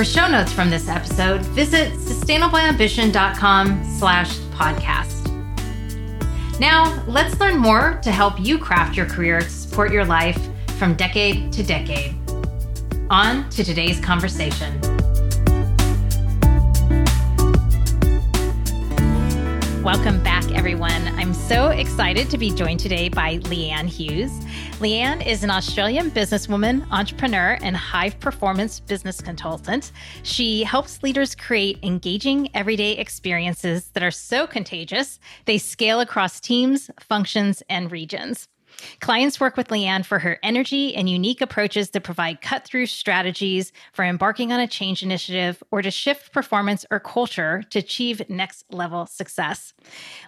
For show notes from this episode, visit sustainableambition.com slash podcast. Now, let's learn more to help you craft your career to support your life from decade to decade. On to today's conversation. Welcome back, everyone. I'm so excited to be joined today by Leanne Hughes. Leanne is an Australian businesswoman, entrepreneur, and high performance business consultant. She helps leaders create engaging everyday experiences that are so contagious, they scale across teams, functions, and regions. Clients work with Leanne for her energy and unique approaches that provide cut through strategies for embarking on a change initiative or to shift performance or culture to achieve next level success.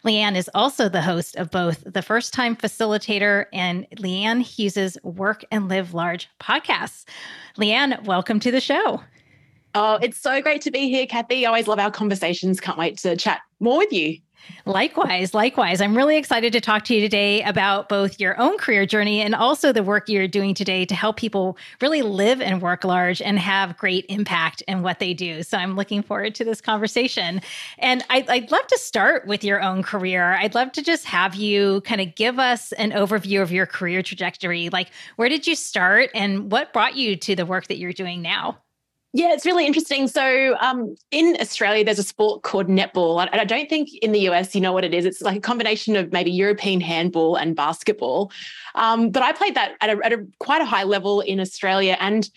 Leanne is also the host of both the First Time Facilitator and Leanne Hughes's Work and Live Large podcasts. Leanne, welcome to the show. Oh, it's so great to be here, Kathy. I always love our conversations. Can't wait to chat more with you. Likewise, likewise. I'm really excited to talk to you today about both your own career journey and also the work you're doing today to help people really live and work large and have great impact in what they do. So I'm looking forward to this conversation. And I'd, I'd love to start with your own career. I'd love to just have you kind of give us an overview of your career trajectory. Like, where did you start and what brought you to the work that you're doing now? Yeah, it's really interesting. So, um, in Australia, there's a sport called netball, and I don't think in the US you know what it is. It's like a combination of maybe European handball and basketball. Um, but I played that at a, at a quite a high level in Australia, and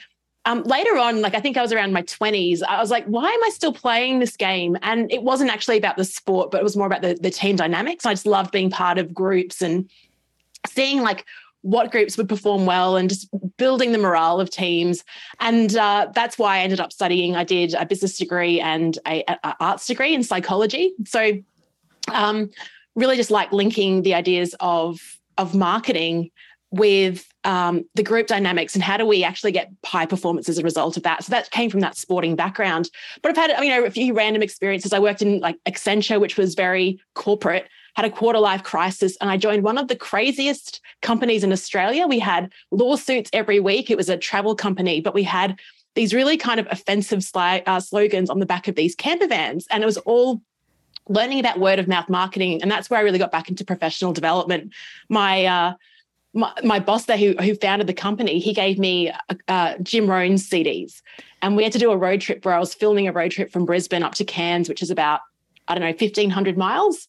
um, later on, like I think I was around my 20s, I was like, why am I still playing this game? And it wasn't actually about the sport, but it was more about the, the team dynamics. I just loved being part of groups and seeing like what groups would perform well and just building the morale of teams. And uh, that's why I ended up studying. I did a business degree and a, a arts degree in psychology. So, um, really, just like linking the ideas of of marketing with um, the group dynamics and how do we actually get high performance as a result of that. So that came from that sporting background. But I've had you know a few random experiences. I worked in like Accenture, which was very corporate had a quarter life crisis, and I joined one of the craziest companies in Australia. We had lawsuits every week. It was a travel company, but we had these really kind of offensive sli- uh, slogans on the back of these camper vans, and it was all learning about word of mouth marketing, and that's where I really got back into professional development. My uh, my, my, boss there who, who founded the company, he gave me uh, uh, Jim Rohn's CDs. And we had to do a road trip where I was filming a road trip from Brisbane up to Cairns, which is about, I don't know, 1,500 miles.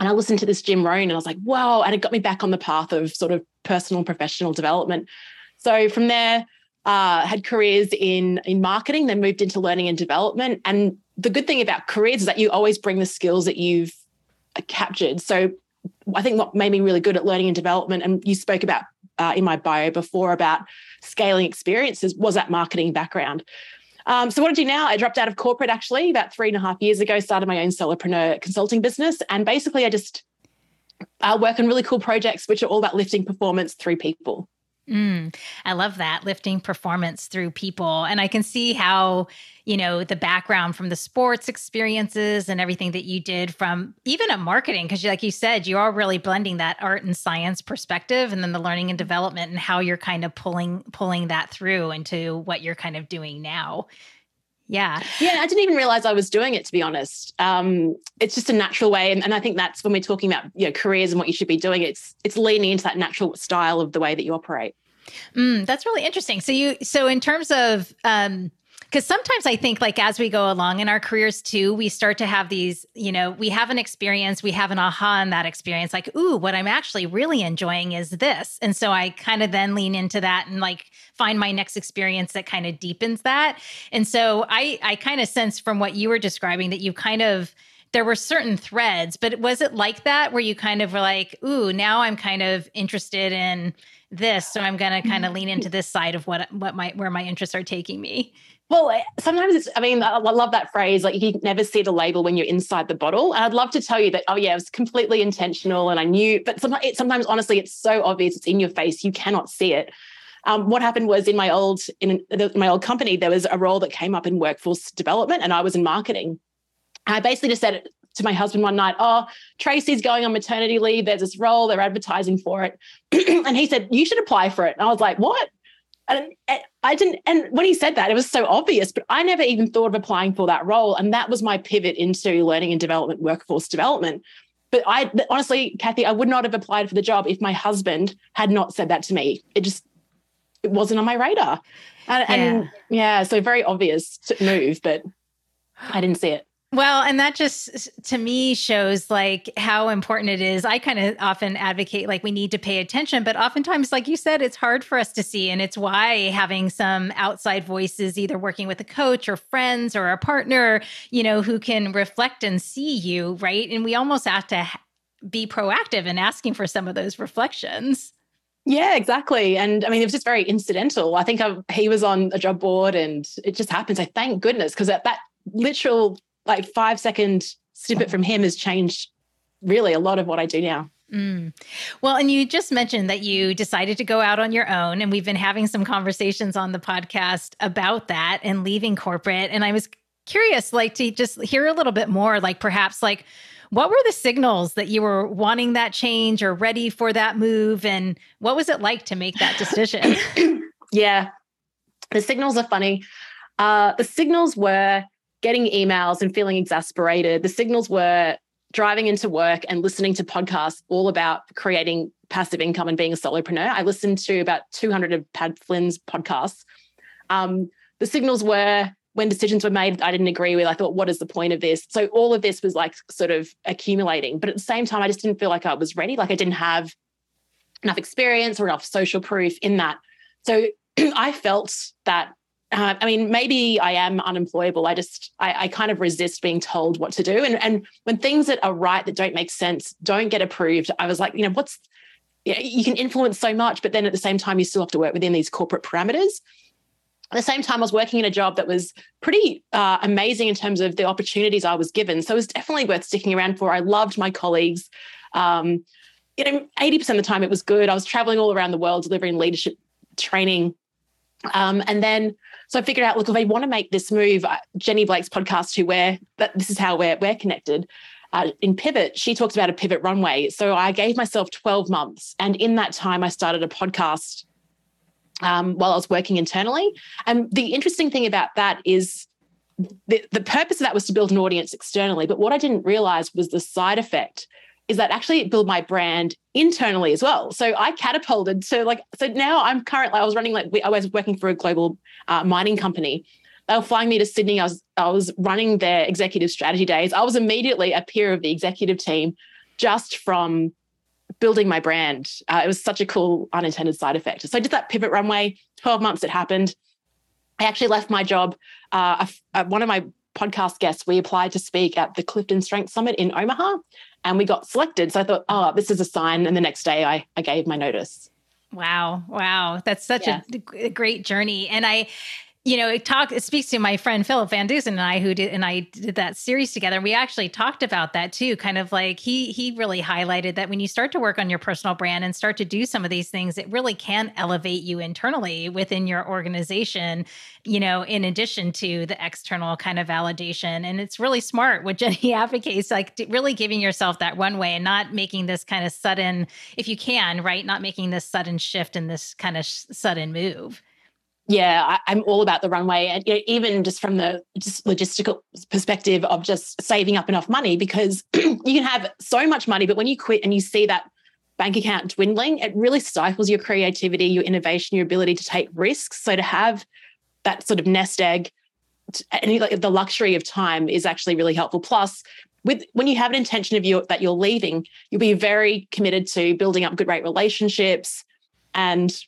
And I listened to this Jim Rohn and I was like, wow. And it got me back on the path of sort of personal professional development. So from there, uh, had careers in in marketing, then moved into learning and development. And the good thing about careers is that you always bring the skills that you've captured. So I think what made me really good at learning and development, and you spoke about uh, in my bio before about scaling experiences, was that marketing background. Um, so what I do now, I dropped out of corporate actually about three and a half years ago, started my own solopreneur consulting business. And basically I just uh, work on really cool projects, which are all about lifting performance through people. Mm, I love that lifting performance through people. And I can see how, you know, the background from the sports experiences and everything that you did from even a marketing, because like you said, you are really blending that art and science perspective and then the learning and development and how you're kind of pulling pulling that through into what you're kind of doing now. Yeah. Yeah. I didn't even realize I was doing it, to be honest. Um, it's just a natural way. And, and I think that's when we're talking about you know, careers and what you should be doing, it's it's leaning into that natural style of the way that you operate. Mm, that's really interesting. So you so in terms of um because sometimes I think like as we go along in our careers too, we start to have these, you know, we have an experience, we have an aha in that experience, like, ooh, what I'm actually really enjoying is this. And so I kind of then lean into that and like find my next experience that kind of deepens that. And so I I kind of sense from what you were describing that you kind of there were certain threads, but was it like that where you kind of were like, ooh, now I'm kind of interested in this, so I'm going to kind of mm-hmm. lean into this side of what what my where my interests are taking me? Well, sometimes it's, I mean, I love that phrase, like you never see the label when you're inside the bottle. And I'd love to tell you that, oh, yeah, it was completely intentional and I knew, but sometimes, it, sometimes honestly, it's so obvious, it's in your face, you cannot see it. Um, what happened was in my old in my old company, there was a role that came up in workforce development, and I was in marketing. I basically just said to my husband one night, "Oh, Tracy's going on maternity leave. There's this role. They're advertising for it," and he said, "You should apply for it." And I was like, "What?" And I didn't. And when he said that, it was so obvious, but I never even thought of applying for that role. And that was my pivot into learning and development, workforce development. But I honestly, Kathy, I would not have applied for the job if my husband had not said that to me. It just it wasn't on my radar. And yeah, and, yeah so very obvious move, but I didn't see it. Well, and that just to me shows like how important it is. I kind of often advocate like we need to pay attention, but oftentimes, like you said, it's hard for us to see. And it's why having some outside voices, either working with a coach or friends or a partner, you know, who can reflect and see you, right? And we almost have to be proactive in asking for some of those reflections. Yeah, exactly. And I mean, it was just very incidental. I think I, he was on a job board and it just happens. I thank goodness because that, that literal like five second snippet from him has changed really a lot of what I do now. Mm. Well, and you just mentioned that you decided to go out on your own, and we've been having some conversations on the podcast about that and leaving corporate. And I was curious, like, to just hear a little bit more, like, perhaps, like, what were the signals that you were wanting that change or ready for that move? And what was it like to make that decision? yeah, the signals are funny. Uh, the signals were getting emails and feeling exasperated. The signals were driving into work and listening to podcasts all about creating passive income and being a solopreneur. I listened to about 200 of Pat Flynn's podcasts. Um, the signals were when decisions were made I didn't agree with, I thought, what is the point of this? So all of this was like sort of accumulating. But at the same time, I just didn't feel like I was ready. Like I didn't have enough experience or enough social proof in that. So I felt that uh, I mean, maybe I am unemployable. I just, I, I, kind of resist being told what to do. And, and when things that are right that don't make sense don't get approved, I was like, you know, what's, you can influence so much, but then at the same time, you still have to work within these corporate parameters. At the same time, I was working in a job that was pretty uh, amazing in terms of the opportunities I was given. So it was definitely worth sticking around for. I loved my colleagues. Um, you know, 80% of the time it was good. I was traveling all around the world delivering leadership training. Um, and then, so I figured out, look, if I want to make this move, uh, Jenny Blake's podcast, who we're, this is how we're, we're connected. Uh, in Pivot, she talks about a pivot runway. So I gave myself 12 months. And in that time, I started a podcast um, while I was working internally. And the interesting thing about that is the, the purpose of that was to build an audience externally. But what I didn't realize was the side effect is that actually it built my brand internally as well. So I catapulted So like, so now I'm currently, I was running like, I was working for a global uh, mining company. They were flying me to Sydney. I was, I was running their executive strategy days. I was immediately a peer of the executive team just from building my brand. Uh, it was such a cool unintended side effect. So I did that pivot runway, 12 months it happened. I actually left my job. Uh, one of my podcast guests, we applied to speak at the Clifton Strength Summit in Omaha and we got selected. So I thought, oh, this is a sign. And the next day I, I gave my notice. Wow. Wow. That's such yeah. a, a great journey. And I, you know, it talk it speaks to my friend Philip VanDusen and I who did and I did that series together. We actually talked about that too. Kind of like he he really highlighted that when you start to work on your personal brand and start to do some of these things, it really can elevate you internally within your organization, you know, in addition to the external kind of validation. And it's really smart what Jenny advocates, like really giving yourself that runway and not making this kind of sudden, if you can, right, not making this sudden shift and this kind of sh- sudden move yeah, I, am all about the runway, and you know, even just from the just logistical perspective of just saving up enough money, because you can have so much money, but when you quit and you see that bank account dwindling, it really stifles your creativity, your innovation, your ability to take risks. So to have that sort of nest egg, and like the luxury of time is actually really helpful. Plus, with when you have an intention of you that you're leaving, you'll be very committed to building up good, great relationships and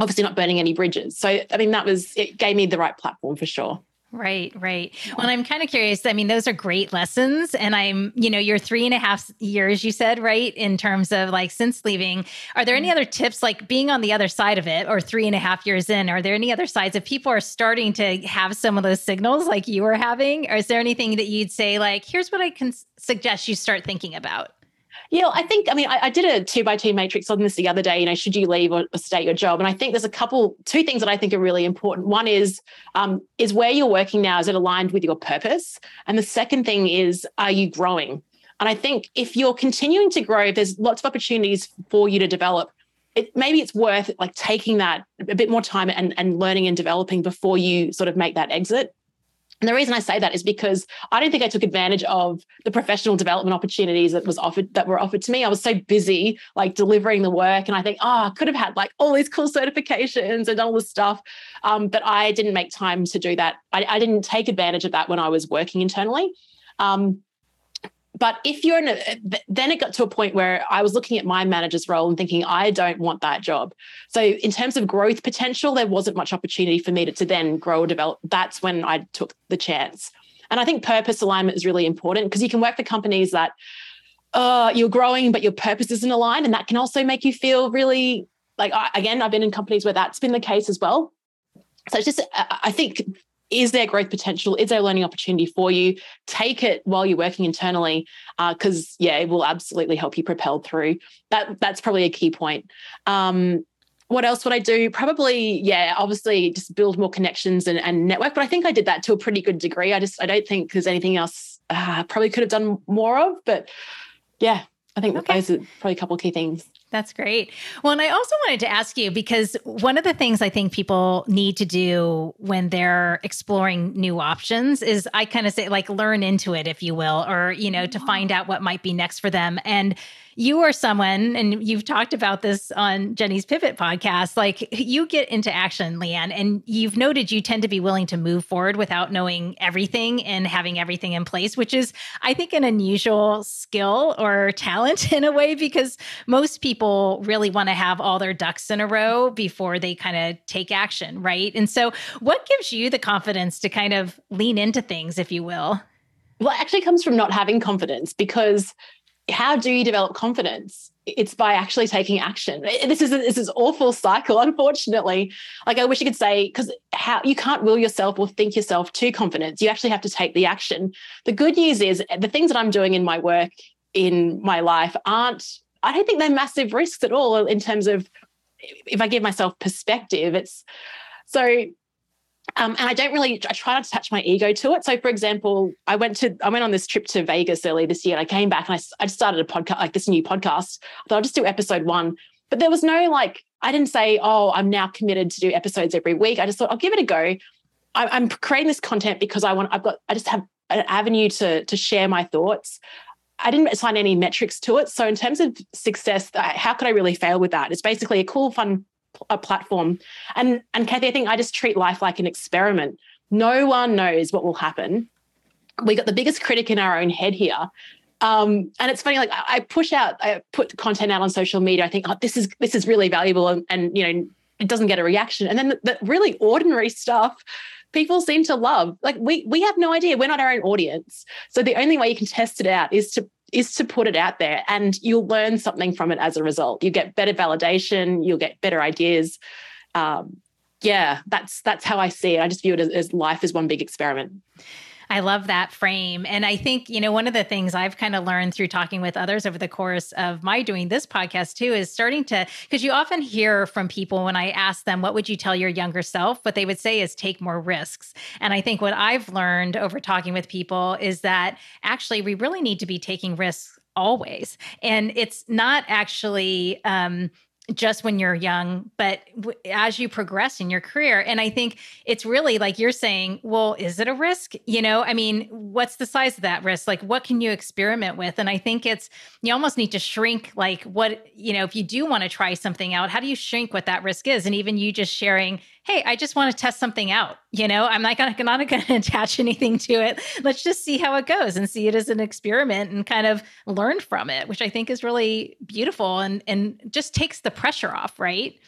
obviously not burning any bridges. So, I mean, that was, it gave me the right platform for sure. Right, right. Well, I'm kind of curious. I mean, those are great lessons. And I'm, you know, you're three and a half years, you said, right? In terms of like since leaving. Are there any mm-hmm. other tips, like being on the other side of it or three and a half years in? Are there any other sides if people are starting to have some of those signals like you were having? Or is there anything that you'd say, like, here's what I can suggest you start thinking about? Yeah, I think, I mean, I, I, did a two by two matrix on this the other day, you know, should you leave or, or stay your job? And I think there's a couple, two things that I think are really important. One is, um, is where you're working now, is it aligned with your purpose? And the second thing is, are you growing? And I think if you're continuing to grow, there's lots of opportunities for you to develop. It, maybe it's worth like taking that a bit more time and, and learning and developing before you sort of make that exit. And the reason I say that is because I don't think I took advantage of the professional development opportunities that was offered that were offered to me. I was so busy like delivering the work, and I think, oh, I could have had like all these cool certifications and all this stuff, um, but I didn't make time to do that. I, I, didn't take advantage of that when I was working internally. Um, but if you're in a, then it got to a point where I was looking at my manager's role and thinking, I don't want that job. So, in terms of growth potential, there wasn't much opportunity for me to, to then grow or develop. That's when I took the chance. And I think purpose alignment is really important because you can work for companies that uh, you're growing, but your purpose isn't aligned. And that can also make you feel really like, again, I've been in companies where that's been the case as well. So it's just, I think is there growth potential? Is there learning opportunity for you? Take it while you're working internally, because uh, yeah, it will absolutely help you propel through. That that's probably a key point. Um, what else would I do? Probably, yeah, obviously just build more connections and, and network. But I think I did that to a pretty good degree. I just I don't think there's anything else uh, probably could have done more of. But yeah, I think okay. those are probably a couple of key things. That's great. Well, and I also wanted to ask you because one of the things I think people need to do when they're exploring new options is I kind of say like learn into it, if you will, or, you know, to mm-hmm. find out what might be next for them. And you are someone, and you've talked about this on Jenny's Pivot podcast, like you get into action, Leanne, and you've noted you tend to be willing to move forward without knowing everything and having everything in place, which is, I think, an unusual skill or talent in a way, because most people really want to have all their ducks in a row before they kind of take action, right? And so, what gives you the confidence to kind of lean into things, if you will? Well, it actually comes from not having confidence because how do you develop confidence? It's by actually taking action. This is a, this is awful cycle, unfortunately. Like I wish you could say because how you can't will yourself or think yourself to confidence. You actually have to take the action. The good news is the things that I'm doing in my work in my life aren't. I don't think they're massive risks at all in terms of if I give myself perspective. It's so um, and I don't really, I try not to attach my ego to it. So, for example, I went to, I went on this trip to Vegas early this year. And I came back and I, I started a podcast, like this new podcast. I thought I'll just do episode one. But there was no like, I didn't say, oh, I'm now committed to do episodes every week. I just thought I'll give it a go. I, I'm creating this content because I want, I've got, I just have an avenue to to share my thoughts. I didn't assign any metrics to it. So in terms of success, how could I really fail with that? It's basically a cool, fun a platform. And and Kathy, I think I just treat life like an experiment. No one knows what will happen. We got the biggest critic in our own head here. Um, and it's funny, like I push out, I put content out on social media. I think, oh, this is this is really valuable, and, and you know, it doesn't get a reaction. And then the, the really ordinary stuff, people seem to love. Like we we have no idea. We're not our own audience. So the only way you can test it out is to is to put it out there and you'll learn something from it as a result. You get better validation, you'll get better ideas. Um, yeah, that's that's how I see it. I just view it as, as life is one big experiment. I love that frame. And I think, you know, one of the things I've kind of learned through talking with others over the course of my doing this podcast too is starting to, because you often hear from people when I ask them, what would you tell your younger self? What they would say is take more risks. And I think what I've learned over talking with people is that actually we really need to be taking risks always. And it's not actually, um, just when you're young, but w- as you progress in your career. And I think it's really like you're saying, well, is it a risk? You know, I mean, what's the size of that risk? Like, what can you experiment with? And I think it's, you almost need to shrink, like, what, you know, if you do want to try something out, how do you shrink what that risk is? And even you just sharing, hey, I just want to test something out. You know, I'm not going not going to attach anything to it. Let's just see how it goes and see it as an experiment and kind of learn from it, which I think is really beautiful and and just takes the pressure off, right?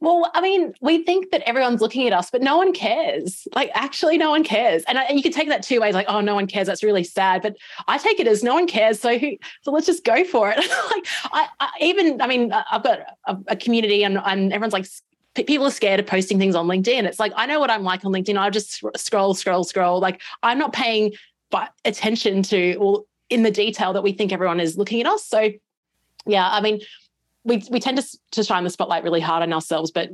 Well, I mean, we think that everyone's looking at us, but no one cares. Like, actually, no one cares. And, I, and you can take that two ways, like, oh, no one cares. That's really sad. But I take it as no one cares. So, who, so let's just go for it. like, I, I, even, I mean, I've got a, a community, and, and everyone's like, people are scared of posting things on LinkedIn. It's like, I know what I'm like on LinkedIn. I'll just scroll, scroll, scroll. Like, I'm not paying attention to all in the detail that we think everyone is looking at us. So, yeah, I mean, we we tend to to shine the spotlight really hard on ourselves, but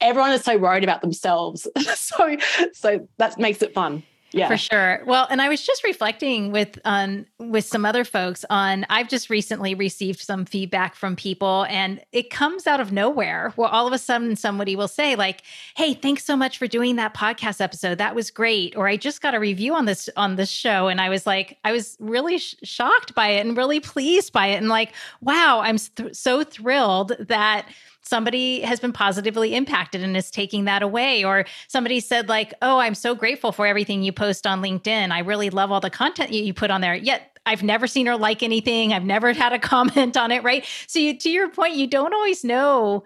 everyone is so worried about themselves. so so that makes it fun yeah. for sure. Well and i was just reflecting with um with some other folks on i've just recently received some feedback from people and it comes out of nowhere well all of a sudden somebody will say like hey thanks so much for doing that podcast episode. That was great. Or i just got a review on this on this show and i was like i was really sh- shocked by it and really pleased by it and like wow i'm th- so thrilled that somebody has been positively impacted and is taking that away or somebody said like oh i'm so grateful for everything you post on linkedin i really love all the content you put on there yet I've never seen her like anything. I've never had a comment on it, right? So you, to your point, you don't always know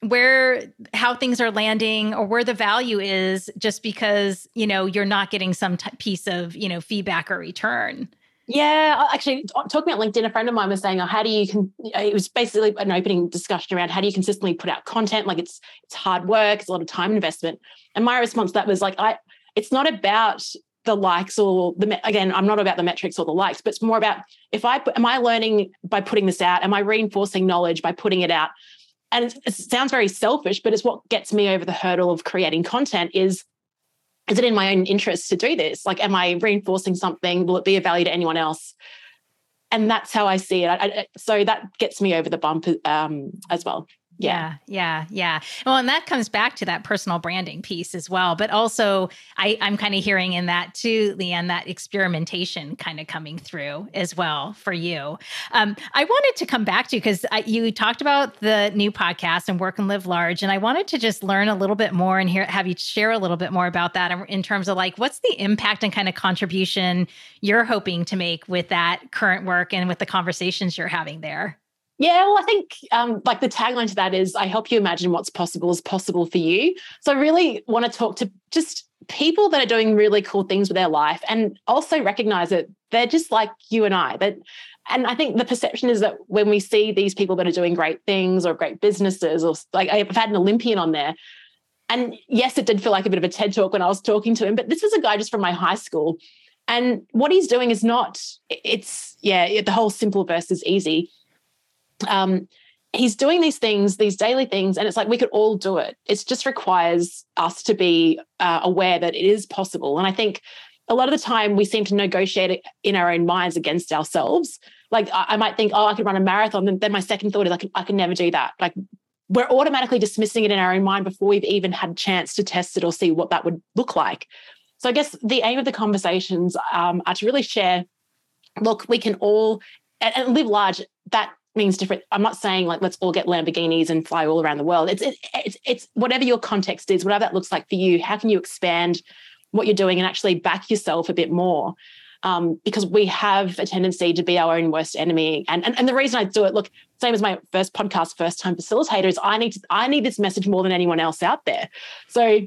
where how things are landing or where the value is just because, you know, you're not getting some t- piece of, you know, feedback or return. Yeah, actually, uh, talking about LinkedIn, a friend of mine was saying, "Oh, how do you?" Con-? Uh, it was basically an opening discussion around how do you consistently put out content. Like it's it's hard work, it's a lot of time investment. And my response to that was like, "I, it's not about the likes or the again, I'm not about the metrics or the likes, but it's more about if I am I learning by putting this out? Am I reinforcing knowledge by putting it out?" And it sounds very selfish, but it's what gets me over the hurdle of creating content. Is is it in my own interest to do this? Like, am I reinforcing something? Will it be of value to anyone else? And that's how I see it. I, I, so that gets me over the bump um, as well yeah yeah yeah. Well and that comes back to that personal branding piece as well but also I, i'm kind of hearing in that too leanne that experimentation kind of coming through as well for you. Um, i wanted to come back to you because you talked about the new podcast and work and live large and i wanted to just learn a little bit more and hear have you share a little bit more about that in terms of like what's the impact and kind of contribution you're hoping to make with that current work and with the conversations you're having there yeah, well, I think um, like the tagline to that is I help you imagine what's possible is possible for you. So I really want to talk to just people that are doing really cool things with their life and also recognize that they're just like you and I. That and I think the perception is that when we see these people that are doing great things or great businesses, or like I've had an Olympian on there. And yes, it did feel like a bit of a TED talk when I was talking to him, but this was a guy just from my high school. And what he's doing is not, it's, yeah, the whole simple versus easy um, he's doing these things, these daily things, and it's like we could all do it. It just requires us to be uh, aware that it is possible. And I think a lot of the time we seem to negotiate it in our own minds against ourselves. Like I, I might think, oh, I could run a marathon. And then my second thought is, I can, I can never do that. Like we're automatically dismissing it in our own mind before we've even had a chance to test it or see what that would look like. So I guess the aim of the conversations um, are to really share. Look, we can all and live large. That means different. I'm not saying like let's all get Lamborghinis and fly all around the world. It's it, it's it's whatever your context is, whatever that looks like for you. How can you expand what you're doing and actually back yourself a bit more? Um, because we have a tendency to be our own worst enemy. And, and and the reason I do it, look, same as my first podcast, first time facilitator, is I need to, I need this message more than anyone else out there. So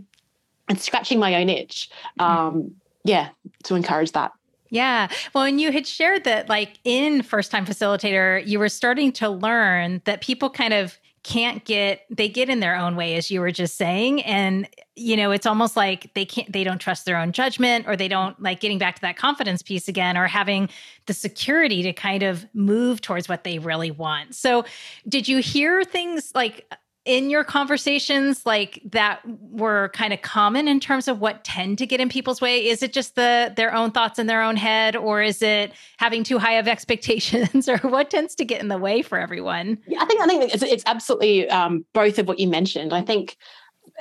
it's scratching my own itch. Um, yeah, to encourage that. Yeah. Well, and you had shared that, like in first time facilitator, you were starting to learn that people kind of can't get they get in their own way as you were just saying and you know it's almost like they can't they don't trust their own judgment or they don't like getting back to that confidence piece again or having the security to kind of move towards what they really want so did you hear things like in your conversations like that were kind of common in terms of what tend to get in people's way? Is it just the their own thoughts in their own head or is it having too high of expectations or what tends to get in the way for everyone? Yeah i think i think it's, it's absolutely um, both of what you mentioned. I think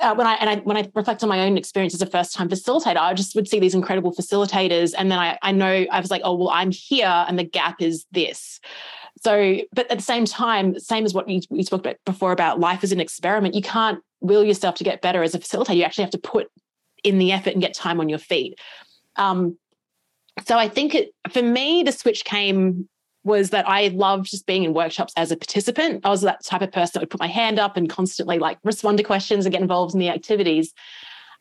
uh, when I and I when I reflect on my own experience as a first time facilitator, I just would see these incredible facilitators, and then I I know I was like, oh well, I'm here, and the gap is this. So, but at the same time, same as what we, we spoke about before about life as an experiment, you can't will yourself to get better as a facilitator. You actually have to put in the effort and get time on your feet. Um, so I think it for me, the switch came was that I loved just being in workshops as a participant. I was that type of person that would put my hand up and constantly like respond to questions and get involved in the activities.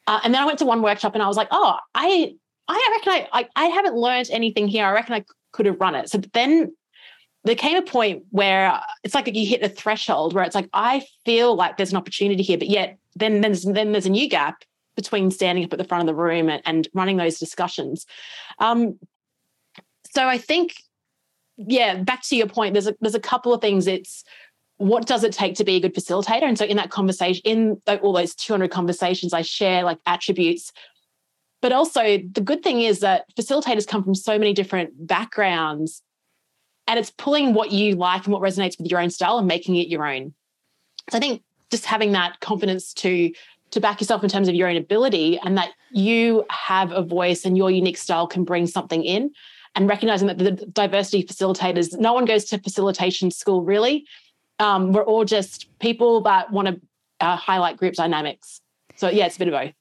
Uh, and then I went to one workshop and I was like, oh, I I reckon I, I, I haven't learned anything here. I reckon I could have run it. So then there came a point where it's like you hit a threshold where it's like I feel like there's an opportunity here, but yet then there's then there's a new gap between standing up at the front of the room and, and running those discussions. Um, so I think, yeah, back to your point, there's a there's a couple of things. It's what does it take to be a good facilitator? And so in that conversation, in all those 200 conversations, I share like attributes. But also the good thing is that facilitators come from so many different backgrounds and it's pulling what you like and what resonates with your own style and making it your own. So I think just having that confidence to to back yourself in terms of your own ability and that you have a voice and your unique style can bring something in and recognizing that the diversity facilitators no one goes to facilitation school really. Um, we're all just people that want to uh, highlight group dynamics. So yeah it's a bit of both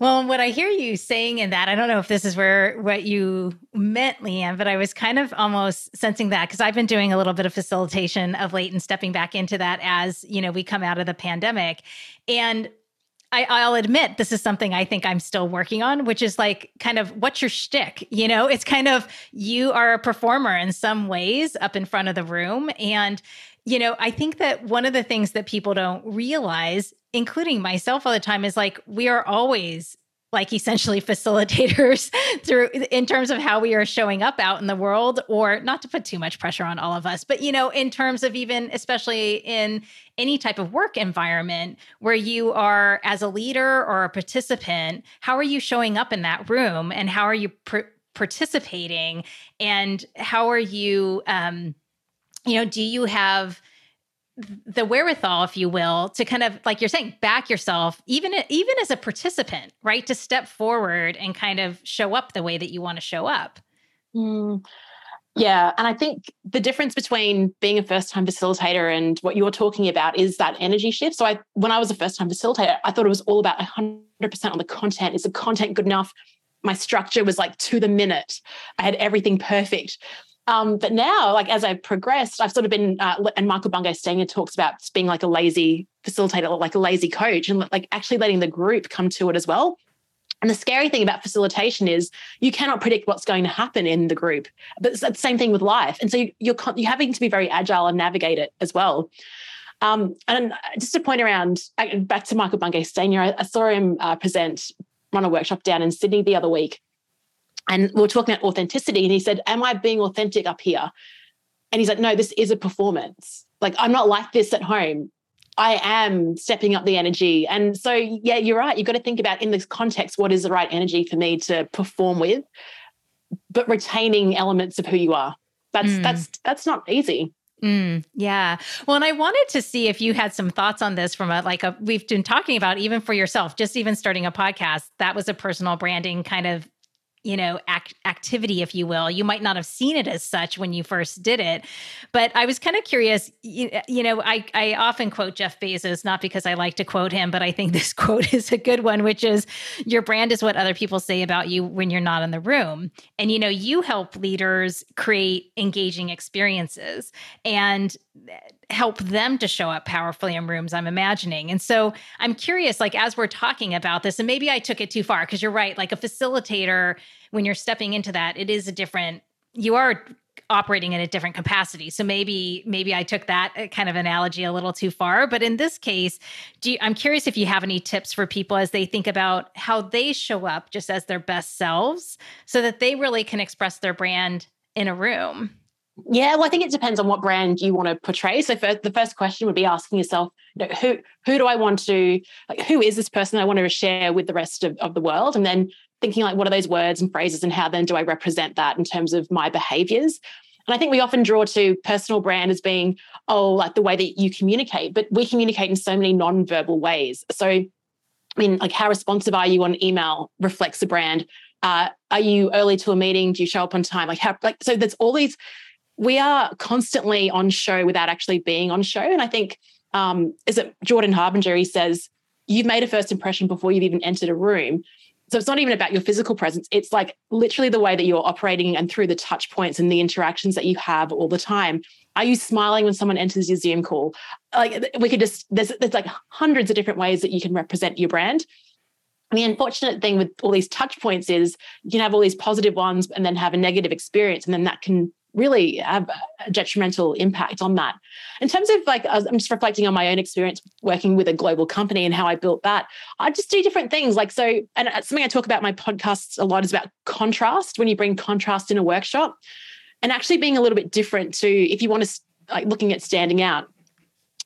well, what I hear you saying in that, I don't know if this is where what you meant, Leanne, but I was kind of almost sensing that because I've been doing a little bit of facilitation of late and stepping back into that as you know we come out of the pandemic, and I, will admit this is something I think I'm still working on, which is like kind of what's your shtick? You know, it's kind of you are a performer in some ways up in front of the room. And, you know, I think that one of the things that people don't realize including myself all the time is like we are always like essentially facilitators through in terms of how we are showing up out in the world or not to put too much pressure on all of us but you know in terms of even especially in any type of work environment where you are as a leader or a participant how are you showing up in that room and how are you pr- participating? And how are you um you know do you have the wherewithal if you will to kind of like you're saying back yourself even even as a participant right? To step forward and kind of show up the way that you want to show up. Mm, yeah and i think the difference between being a first time facilitator and what you're talking about is that energy shift. So i when i was a first time facilitator i thought it was all about 100% on the content. Is the content good enough? My structure was like to the minute. I had everything perfect um, but now, like as I've progressed, I've sort of been, uh, and Michael Bungay Stanier talks about being like a lazy facilitator, like a lazy coach, and like actually letting the group come to it as well. And the scary thing about facilitation is you cannot predict what's going to happen in the group. But it's the same thing with life, and so you're you're having to be very agile and navigate it as well. Um, and just to point around back to Michael Bungay Stanier, I, I saw him uh, present run a workshop down in Sydney the other week, and we were talking about authenticity. And he said, Am I being authentic up here? And he's like, No, this is a performance. Like, I'm not like this at home. I am stepping up the energy. And so, yeah, you're right. You've got to think about in this context, what is the right energy for me to perform with, but retaining elements of who you are. That's mm. that's that's not easy. Mm, yeah. Well, and I wanted to see if you had some thoughts on this from a like a we've been talking about even for yourself, just even starting a podcast. That was a personal branding kind of you know act- activity if you will. You might not have seen it as such when you first did it but i was kind of curious you, you know I, I often quote jeff bezos not because i like to quote him but i think this quote is a good one which is your brand is what other people say about you when you're not in the room. And you know you help leaders create engaging experiences. And eh, help them to show up powerfully in rooms i'm imagining. And so i'm curious like as we're talking about this and maybe i took it too far because you're right like a facilitator when you're stepping into that it is a different you are operating in a different capacity. So maybe maybe i took that uh, kind of analogy a little too far. But in this case you, i'm curious if you have any tips for people as they think about how they show up just as their best selves so that they really can express their brand in a room yeah, well, I think it depends on what brand you want to portray. So, the first question would be asking yourself, you know, who who do I want to like? Who is this person I want to share with the rest of, of the world? And then thinking like, what are those words and phrases, and how then do I represent that in terms of my behaviors? And I think we often draw to personal brand as being, oh, like the way that you communicate, but we communicate in so many non-verbal ways. So, I mean, like, how responsive are you on email reflects the brand. Uh, are you early to a meeting? Do you show up on time? Like, how? Like, so there's all these we are constantly on show without actually being on show. And I think, um, is it Jordan Harbinger? He says, You've made a first impression before you've even entered a room. So it's not even about your physical presence. It's like literally the way that you're operating and through the touch points and the interactions that you have all the time. Are you smiling when someone enters your Zoom call? Like we could just there's there's like hundreds of different ways that you can represent your brand. And the unfortunate thing with all these touch points is you can have all these positive ones and then have a negative experience, and then that can really have a detrimental impact on that. In terms of like, I'm just reflecting on my own experience working with a global company and how I built that. I just do different things. Like, so, and something I talk about my podcasts a lot is about contrast when you bring contrast in a workshop and actually being a little bit different to if you want to like looking at standing out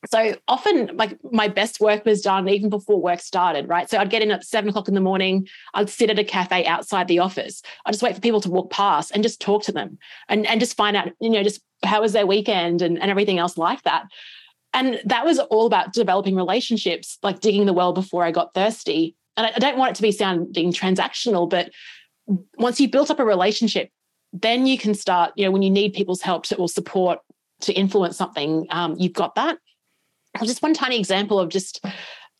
so often like my best work was done even before work started right? So i'd get in at seven o'clock in the morning i'd sit at a cafe outside the office. I'd just wait for people to walk past and just talk to them and, and just find out you know just how was their weekend and, and everything else like that. And that was all about developing relationships like digging the well before i got thirsty. And I, I don't want it to be sounding transactional but once you built up a relationship then you can start you know when you need people's help to, or support to influence something um, you've got that just one tiny example of just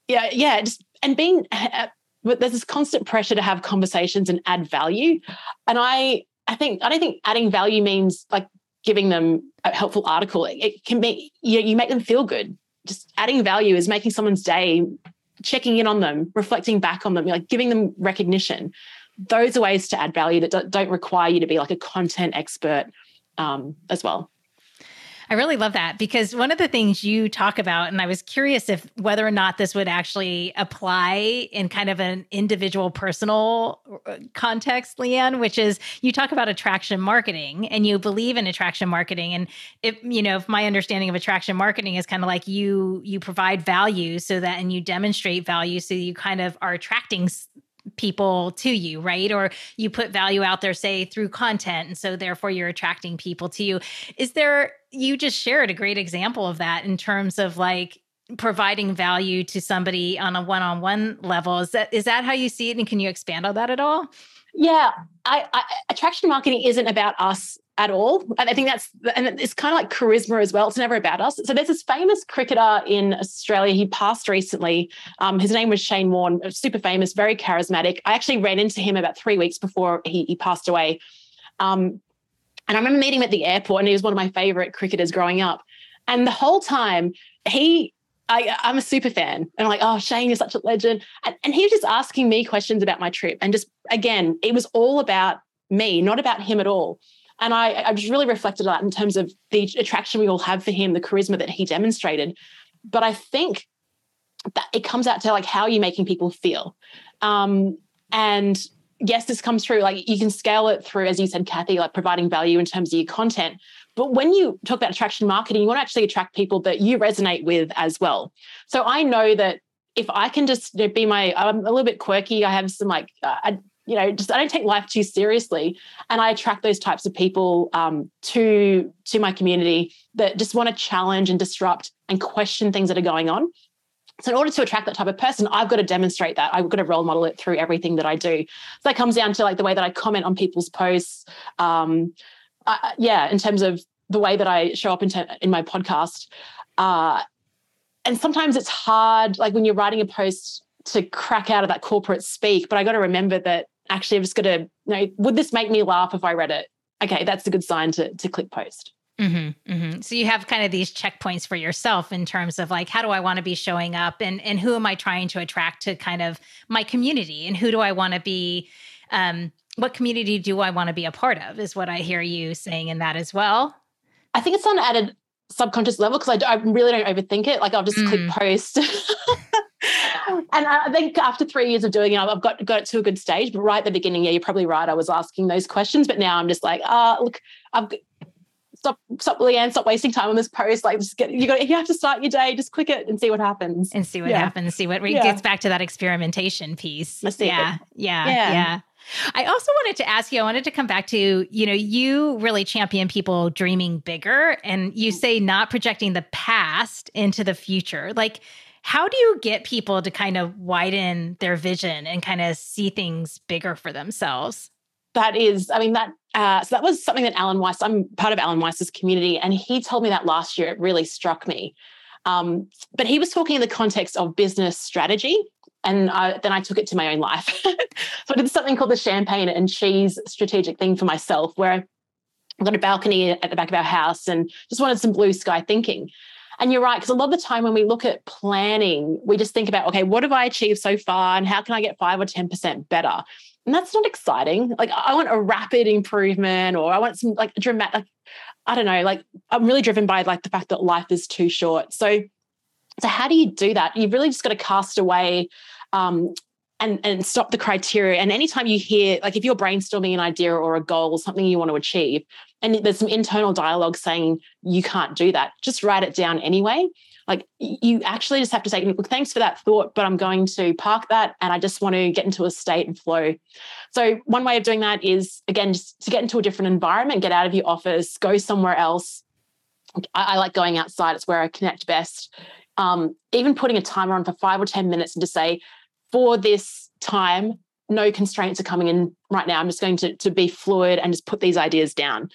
yeah yeah just and being uh, there's this constant pressure to have conversations and add value. And i i think i don't think adding value means like giving them a helpful article. It, it can be you know, you make them feel good. Just adding value is making someone's day checking in on them reflecting back on them like giving them recognition. Those are ways to add value that don't, don't require you to be like a content expert um, as well I really love that because one of the things you talk about, and I was curious if whether or not this would actually apply in kind of an individual personal uh, context, Leanne, which is you talk about attraction marketing and you believe in attraction marketing. And if, you know, if my understanding of attraction marketing is kind of like you, you provide value so that, and you demonstrate value so you kind of are attracting people to you, right? Or you put value out there, say through content. And so therefore you're attracting people to you. Is there, you just shared a great example of that in terms of like, providing value to somebody on a one-on-one level is that is that how you see it and can you expand on that at all yeah I, I attraction marketing isn't about us at all. And I think that's, and it's kind of like charisma as well. It's never about us. So there's this famous cricketer in Australia. He passed recently. Um, his name was Shane Warne, super famous, very charismatic. I actually ran into him about three weeks before he, he passed away. Um, and I remember meeting him at the airport, and he was one of my favorite cricketers growing up. And the whole time, he I, am a super fan. And I'm like, oh, Shane, you're such a legend. And, and, he was just asking me questions about my trip. And just, again, it was all about me, not about him at all. And I, I just really reflected on that in terms of the attraction we all have for him, the charisma that he demonstrated. But I think that it comes out to like how are you making people feel? Um, and yes, this comes through like you can scale it through, as you said, Kathy, like providing value in terms of your content. But when you talk about attraction marketing, you want to actually attract people that you resonate with as well. So I know that if I can just be my, I'm a little bit quirky. I have some like, uh, you know just i don't take life too seriously and i attract those types of people um, to to my community that just want to challenge and disrupt and question things that are going on so in order to attract that type of person i've got to demonstrate that i've got to role model it through everything that i do so that comes down to like the way that i comment on people's posts um, uh, yeah in terms of the way that i show up in, te- in my podcast uh, and sometimes it's hard like when you're writing a post to crack out of that corporate speak but i got to remember that actually I've just got to, you know, would this make me laugh if I read it? Okay, that's a good sign to to click post. Mm-hmm, mm-hmm. So you have kind of these checkpoints for yourself in terms of like, how do I want to be showing up, and and who am I trying to attract to kind of my community, and who do I want to be? Um, what community do I want to be a part of? Is what I hear you saying in that as well. I think it's on an added subconscious level because I, I, really don't overthink it. Like I'll just mm. click post. and I think after three years of doing it, I've got got it to a good stage. But right at the beginning, yeah, you're probably right. I was asking those questions, but now I'm just like, ah, look, I've stop, stop, Leanne, stop wasting time on this post. Like, just get you got. If you have to start your day, just click it and see what happens. And see what yeah. happens. See what yeah. gets back to that experimentation piece. Yeah, yeah, yeah, yeah. I also wanted to ask you, I wanted to come back to, you know, you really champion people dreaming bigger and you mm. say not projecting the past into the future. Like, how do you get people to kind of widen their vision and kind of see things bigger for themselves? That is, I mean, that uh, so that was something that Alan Weiss, I'm part of Alan Weiss's community, and he told me that last year. It really struck me. Um, but he was talking in the context of business strategy. And I, then I took it to my own life. so I did something called the champagne and cheese strategic thing for myself, where I've got a balcony at the back of our house and just wanted some blue sky thinking. And you're right, because a lot of the time when we look at planning, we just think about, okay, what have I achieved so far and how can I get five or 10% better? And that's not exciting. Like I want a rapid improvement or I want some like dramatic, like, I don't know, like I'm really driven by like the fact that life is too short. So, so how do you do that? You've really just got to cast away um, and and stop the criteria. And anytime you hear, like if you're brainstorming an idea or a goal or something you want to achieve, and there's some internal dialogue saying you can't do that, just write it down anyway. Like you actually just have to say, look, thanks for that thought, but I'm going to park that and I just want to get into a state and flow. So one way of doing that is again just to get into a different environment, get out of your office, go somewhere else. I, I like going outside, it's where I connect best. Um, even putting a timer on for five or 10 minutes and to say, for this time, no constraints are coming in right now. I'm just going to, to be fluid and just put these ideas down.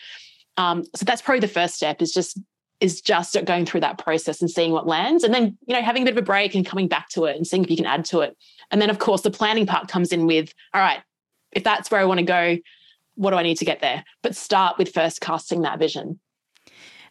Um, so that's probably the first step is just is just going through that process and seeing what lands and then you know having a bit of a break and coming back to it and seeing if you can add to it and then of course the planning part comes in with all right if that's where i want to go what do i need to get there but start with first casting that vision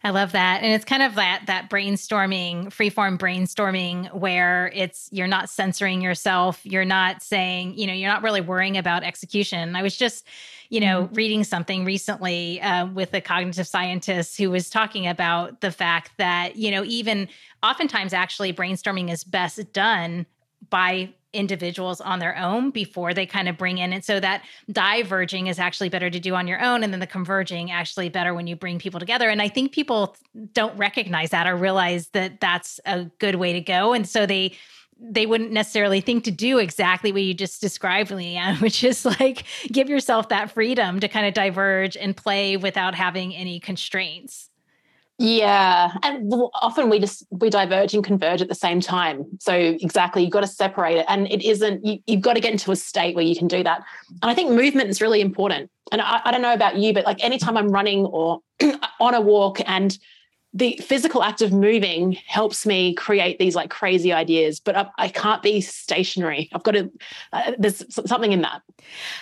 I love that. And it's kind of that that brainstorming, freeform brainstorming where it's you're not censoring yourself, you're not saying, you know, you're not really worrying about execution. I was just, you know, mm-hmm. reading something recently uh, with a cognitive scientist who was talking about the fact that, you know, even oftentimes actually brainstorming is best done by individuals on their own before they kind of bring in. And so that diverging is actually better to do on your own and then the converging actually better when you bring people together. And i think people don't recognize that or realize that that's a good way to go. And so they they wouldn't necessarily think to do exactly what you just described, Leanne, which is like give yourself that freedom to kind of diverge and play without having any constraints. Yeah, and often we just we diverge and converge at the same time. So exactly, you've got to separate it, and it isn't. You, have got to get into a state where you can do that. And I think movement is really important. And I, I don't know about you, but like anytime I'm running or on a walk and the physical act of moving helps me create these like crazy ideas but i, I can't be stationary. I've got to uh, there's something in that.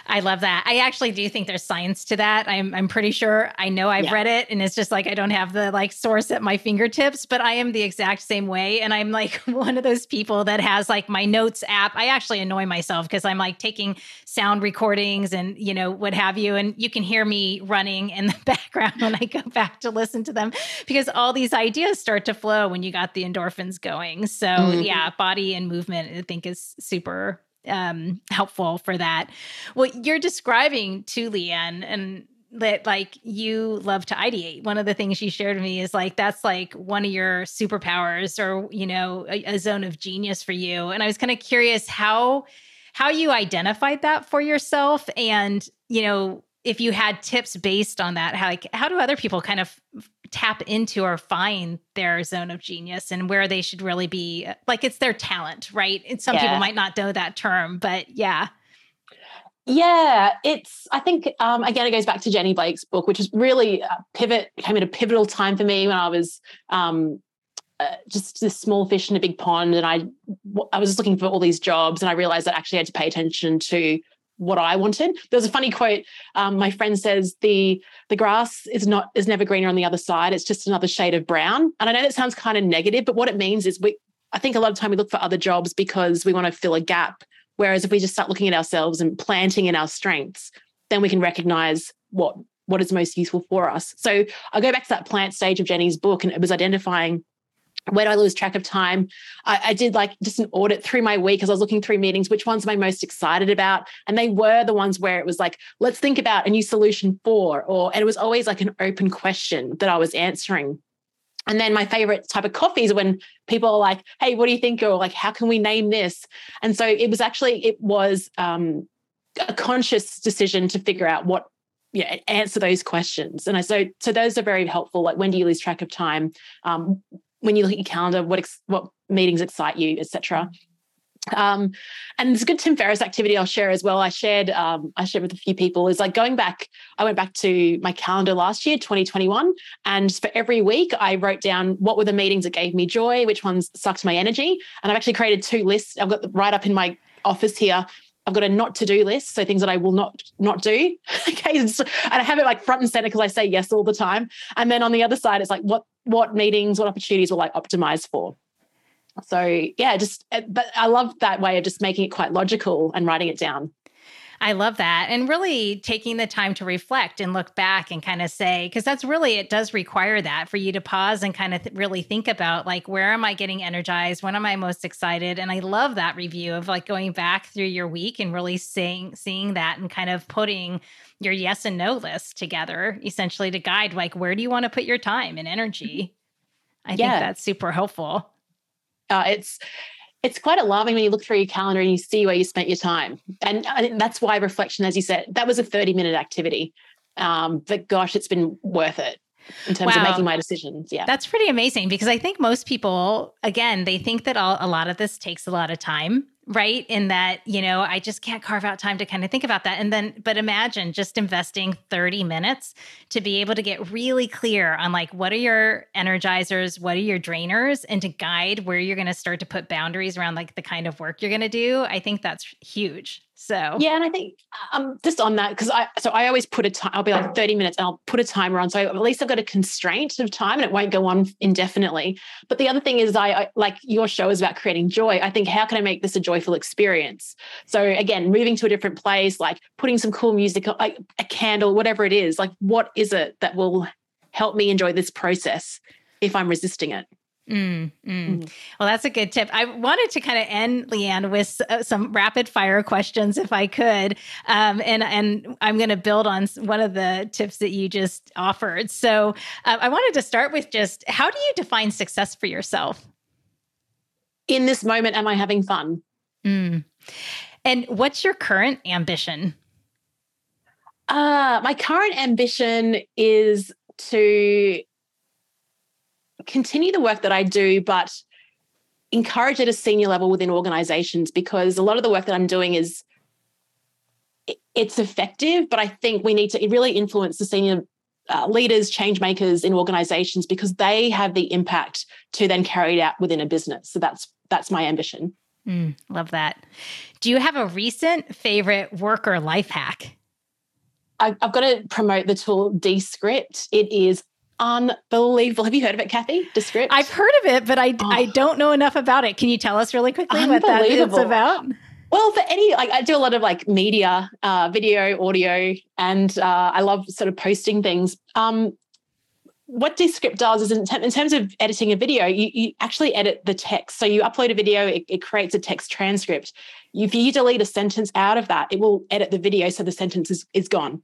I love that. I actually do think there's science to that. I'm, I'm pretty sure. I know i've yeah. read it and it's just like i don't have the like source at my fingertips but i am the exact same way and i'm like one of those people that has like my notes app. I actually annoy myself because i'm like taking sound recordings and you know what have you and you can hear me running in the background when i go back to listen to them because all these ideas start to flow when you got the endorphins going. So mm-hmm. yeah, body and movement I think is super um, helpful for that. What you're describing to Leanne and that like you love to ideate. One of the things she shared with me is like that's like one of your superpowers or you know a, a zone of genius for you. And I was kind of curious how how you identified that for yourself and you know if you had tips based on that how like how do other people kind of tap into or find their zone of genius and where they should really be like it's their talent right and some yeah. people might not know that term but yeah yeah it's i think um, again it goes back to jenny blake's book which is really a pivot came at a pivotal time for me when i was um, uh, just this small fish in a big pond and i i was just looking for all these jobs and i realized that I actually had to pay attention to what I wanted. There's a funny quote. Um, my friend says the the grass is not is never greener on the other side. It's just another shade of brown. And I know that sounds kind of negative, but what it means is we. I think a lot of time we look for other jobs because we want to fill a gap. Whereas if we just start looking at ourselves and planting in our strengths, then we can recognize what what is most useful for us. So I go back to that plant stage of Jenny's book, and it was identifying where do I lose track of time? I, I, did like just an audit through my week as I was looking through meetings, which ones am I most excited about? And they were the ones where it was like, let's think about a new solution for, or, and it was always like an open question that I was answering. And then my favorite type of coffees when people are like, hey, what do you think? Or like, how can we name this? And so it was actually, it was um, a conscious decision to figure out what yeah, answer those questions. And I so so those are very helpful. Like when do you lose track of time? Um, when you look at your calendar, what ex- what meetings excite you, etc. Um, and it's a good Tim Ferriss activity I'll share as well. I shared um, I shared with a few people is like going back. I went back to my calendar last year, 2021, and for every week I wrote down what were the meetings that gave me joy, which ones sucked my energy, and I've actually created two lists. I've got right up in my office here, I've got a not to do list, so things that I will not not do. okay, and I have it like front and center because I say yes all the time. And then on the other side, it's like what what meetings, what opportunities will I optimize for? So yeah, just eh, but I love that way of just making it quite logical and writing it down. I love that. And really taking the time to reflect and look back and kind of say, because that's really, it does require that for you to pause and kind of th- really think about like, where am I getting energized? When am I most excited? And I love that review of like going back through your week and really seeing, seeing that and kind of putting your yes and no list together essentially to guide like, where do you want to put your time and energy? I yeah. think that's super helpful. Uh, it's, it's quite alarming when you look through your calendar and you see where you spent your time. And I think that's why reflection, as you said, that was a 30 minute activity. Um, but gosh, it's been worth it in terms wow. of making my decisions. Yeah. That's pretty amazing because I think most people, again, they think that all, a lot of this takes a lot of time right? In that you know i just can't carve out time to kind of think about that. And then but imagine just investing 30 minutes to be able to get really clear on like what are your energizers what are your drainers and to guide where you're going to start to put boundaries around like the kind of work you're going to do. I think that's huge so yeah, and I think um just on that because I so I always put a time. I'll be like thirty minutes, and I'll put a timer on. So at least I've got a constraint of time, and it won't go on indefinitely. But the other thing is, I, I like your show is about creating joy. I think how can I make this a joyful experience? So again, moving to a different place, like putting some cool music, like a candle, whatever it is. Like what is it that will help me enjoy this process if I'm resisting it? Mm, mm. Mm. Well, that's a good tip. I wanted to kind of end Leanne with uh, some rapid fire questions, if I could, um, and and I'm going to build on one of the tips that you just offered. So, uh, I wanted to start with just how do you define success for yourself? In this moment, am I having fun? Mm. And what's your current ambition? Uh, my current ambition is to continue the work that I do, but encourage at a senior level within organizations because a lot of the work that I'm doing is it's effective, but I think we need to really influence the senior uh, leaders, change makers in organizations because they have the impact to then carry it out within a business. So that's that's my ambition. Mm, love that. Do you have a recent favorite work or life hack? I've, I've got to promote the tool Descript. It is unbelievable. Have you heard of it, Kathy? Descript? I've heard of it, but I, oh. I don't know enough about it. Can you tell us really quickly what that is about? Well, for any, like I do a lot of like media, uh, video, audio, and uh, I love sort of posting things. Um, what Descript does is in, in, terms of editing a video, you, you, actually edit the text. So you upload a video, it, it, creates a text transcript. If you delete a sentence out of that, it will edit the video so the sentence is, is gone.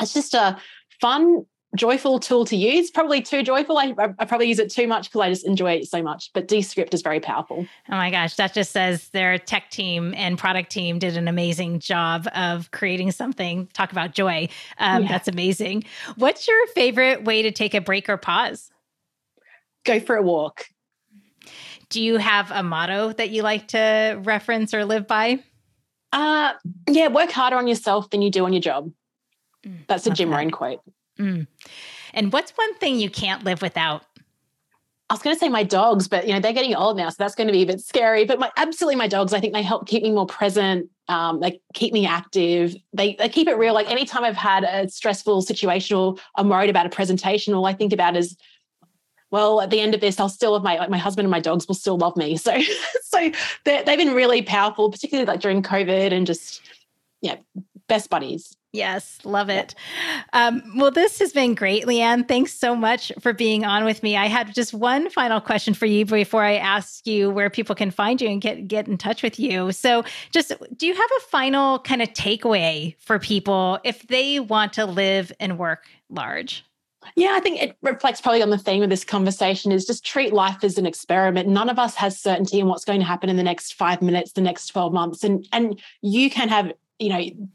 It's just a fun joyful tool to use. Probably too joyful. I, I probably use it too much because I just enjoy it so much. But Descript is very powerful. Oh my gosh, that just says their tech team and product team did an amazing job of creating something. Talk about joy. Um, yeah. That's amazing. What's your favorite way to take a break or pause? Go for a walk. Do you have a motto that you like to reference or live by? Uh, yeah, work harder on yourself than you do on your job. Mm, That's a Jim Rohn quote. Mm. And what's one thing you can't live without? I was going to say my dogs, but you know they're getting old now, so that's going to be a bit scary. But my absolutely my dogs, I think they help keep me more present. Um, they keep me active. They they keep it real. Like anytime I've had a stressful situation or I'm worried about a presentation, all I think about is, well, at the end of this, I'll still have my like my husband and my dogs will still love me. So so they've been really powerful, particularly like during COVID and just yeah, best buddies. Yes, love it. Um, well, this has been great, Leanne. Thanks so much for being on with me. I had just one final question for you before I ask you where people can find you and get get in touch with you. So, just do you have a final kind of takeaway for people if they want to live and work large? Yeah, I think it reflects probably on the theme of this conversation is just treat life as an experiment. None of us has certainty in what's going to happen in the next 5 minutes, the next 12 months and and you can have, you know,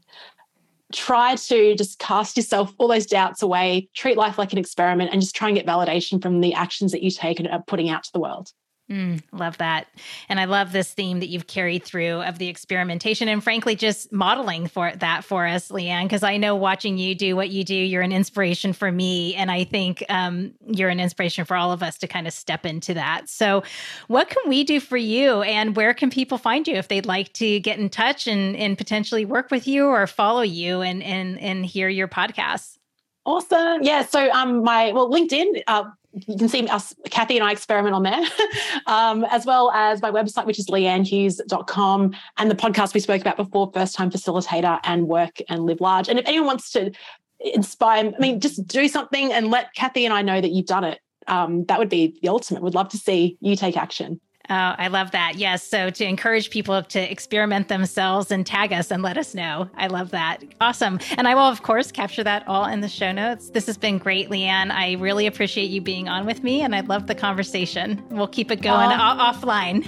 try to just cast yourself all those doubts away, treat life like an experiment, and just try and get validation from the actions that you take and are putting out to the world. Mm, love that. And I love this theme that you've carried through of the experimentation and frankly just modeling for that for us, Leanne, because I know watching you do what you do, you're an inspiration for me. And I think um, you're an inspiration for all of us to kind of step into that. So, what can we do for you and where can people find you if they'd like to get in touch and, and potentially work with you or follow you and, and, and hear your podcasts? Awesome. Yeah. So um my well LinkedIn, uh, you can see us, Kathy and I experiment on there, um, as well as my website, which is leannehughes.com, and the podcast we spoke about before, First Time Facilitator and Work and Live Large. And if anyone wants to inspire, I mean, just do something and let Kathy and I know that you've done it. Um, that would be the ultimate. We'd love to see you take action. Oh, I love that. Yes. So to encourage people to experiment themselves and tag us and let us know. I love that. Awesome. And I will, of course, capture that all in the show notes. This has been great, Leanne. I really appreciate you being on with me and I love the conversation. We'll keep it going uh, offline.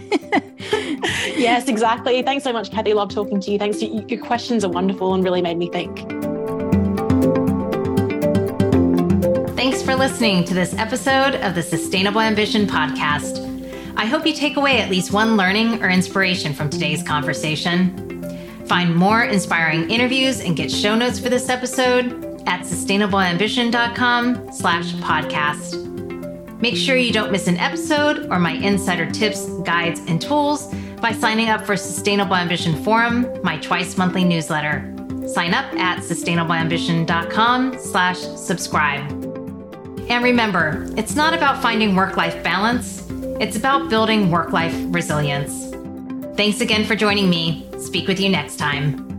yes, exactly. Thanks so much, Kathy. Love talking to you. Thanks. Your questions are wonderful and really made me think. Thanks for listening to this episode of the Sustainable Ambition Podcast. I hope you take away at least one learning or inspiration from today's conversation. Find more inspiring interviews and get show notes for this episode at sustainableambition.com slash podcast. Make sure you don't miss an episode or my insider tips, guides, and tools by signing up for Sustainable Ambition Forum, my twice monthly newsletter. Sign up at sustainableambition.com slash subscribe. And remember, it's not about finding work-life balance it's about building work life resilience. Thanks again for joining me. Speak with you next time.